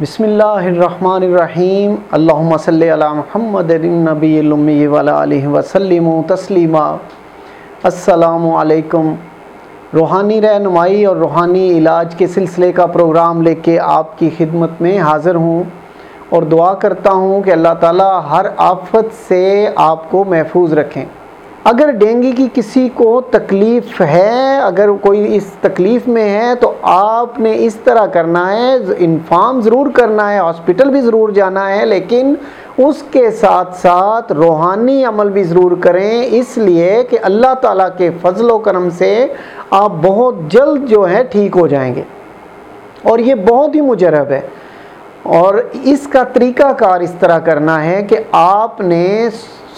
بسم اللہ الرحمن الرحیم۔ اللہم صلی علی محمد النبی الامی وعلا علیہ وسلم تسلیما۔ السلام علیکم۔ روحانی رہنمائی اور روحانی علاج کے سلسلے کا پروگرام لے کے آپ کی خدمت میں حاضر ہوں اور دعا کرتا ہوں کہ اللہ تعالیٰ ہر آفت سے آپ کو محفوظ رکھیں۔ اگر ڈینگی کی کسی کو تکلیف ہے، اگر کوئی اس تکلیف میں ہے تو آپ نے اس طرح کرنا ہے، انفارم ضرور کرنا ہے، ہاسپٹل بھی ضرور جانا ہے، لیکن اس کے ساتھ ساتھ روحانی عمل بھی ضرور کریں۔ اس لیے کہ اللہ تعالیٰ کے فضل و کرم سے آپ بہت جلد جو ہے ٹھیک ہو جائیں گے۔ اور یہ بہت ہی مجرب ہے۔ اور اس کا طریقہ کار اس طرح کرنا ہے کہ آپ نے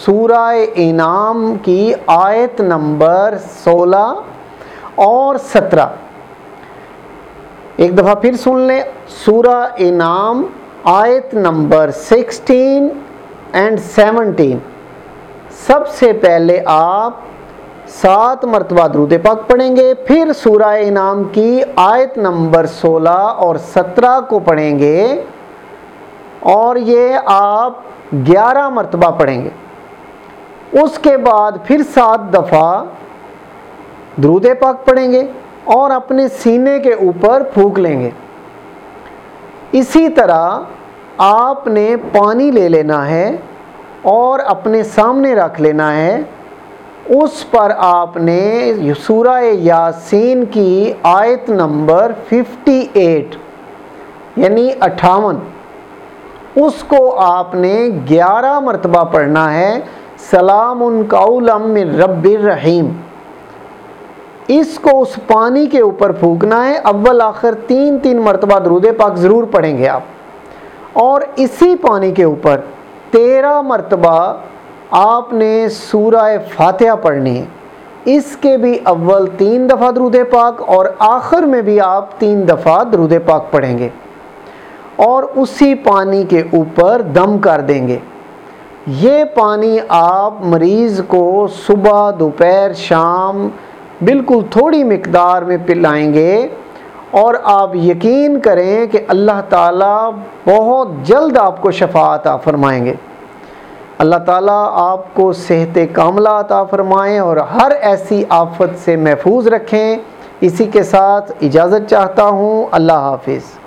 سورہ انعام کی آیت نمبر سولہ اور سترہ۔ ایک دفعہ پھر سن لیں۔ سورہ انعام آیت نمبر سکسٹین اینڈ سیونٹین۔ سب سے پہلے آپ سات مرتبہ درود پاک پڑھیں گے، پھر سورہ انعام کی آیت نمبر سولہ اور سترہ کو پڑھیں گے اور یہ آپ گیارہ مرتبہ پڑھیں گے۔ اس کے بعد پھر سات دفعہ درود پاک پڑھیں گے اور اپنے سینے کے اوپر پھونک لیں گے۔ اسی طرح آپ نے پانی لے لینا ہے اور اپنے سامنے رکھ لینا ہے۔ اس پر آپ نے سورہ یاسین کی آیت نمبر ففٹی ایٹ یعنی اٹھاون، اس کو آپ نے گیارہ مرتبہ پڑھنا ہے۔ سلام قولم من رب الرحیم۔ اس کو اس پانی کے اوپر پھونکنا ہے۔ اول آخر تین تین مرتبہ درود پاک ضرور پڑھیں گے آپ۔ اور اسی پانی کے اوپر تیرہ مرتبہ آپ نے سورہ فاتحہ پڑھنی ہے۔ اس کے بھی اول تین دفعہ درود پاک اور آخر میں بھی آپ تین دفعہ درود پاک پڑھیں گے۔ اور اسی پانی کے اوپر دم کر دیں گے۔ یہ پانی آپ مریض کو صبح، دوپہر، شام بالکل تھوڑی مقدار میں پلائیں گے اور آپ یقین کریں کہ اللہ تعالیٰ بہت جلد آپ کو شفا عطا فرمائیں گے۔ اللہ تعالیٰ آپ کو صحت کاملہ عطا فرمائیں اور ہر ایسی آفت سے محفوظ رکھیں۔ اسی کے ساتھ اجازت چاہتا ہوں۔ اللہ حافظ۔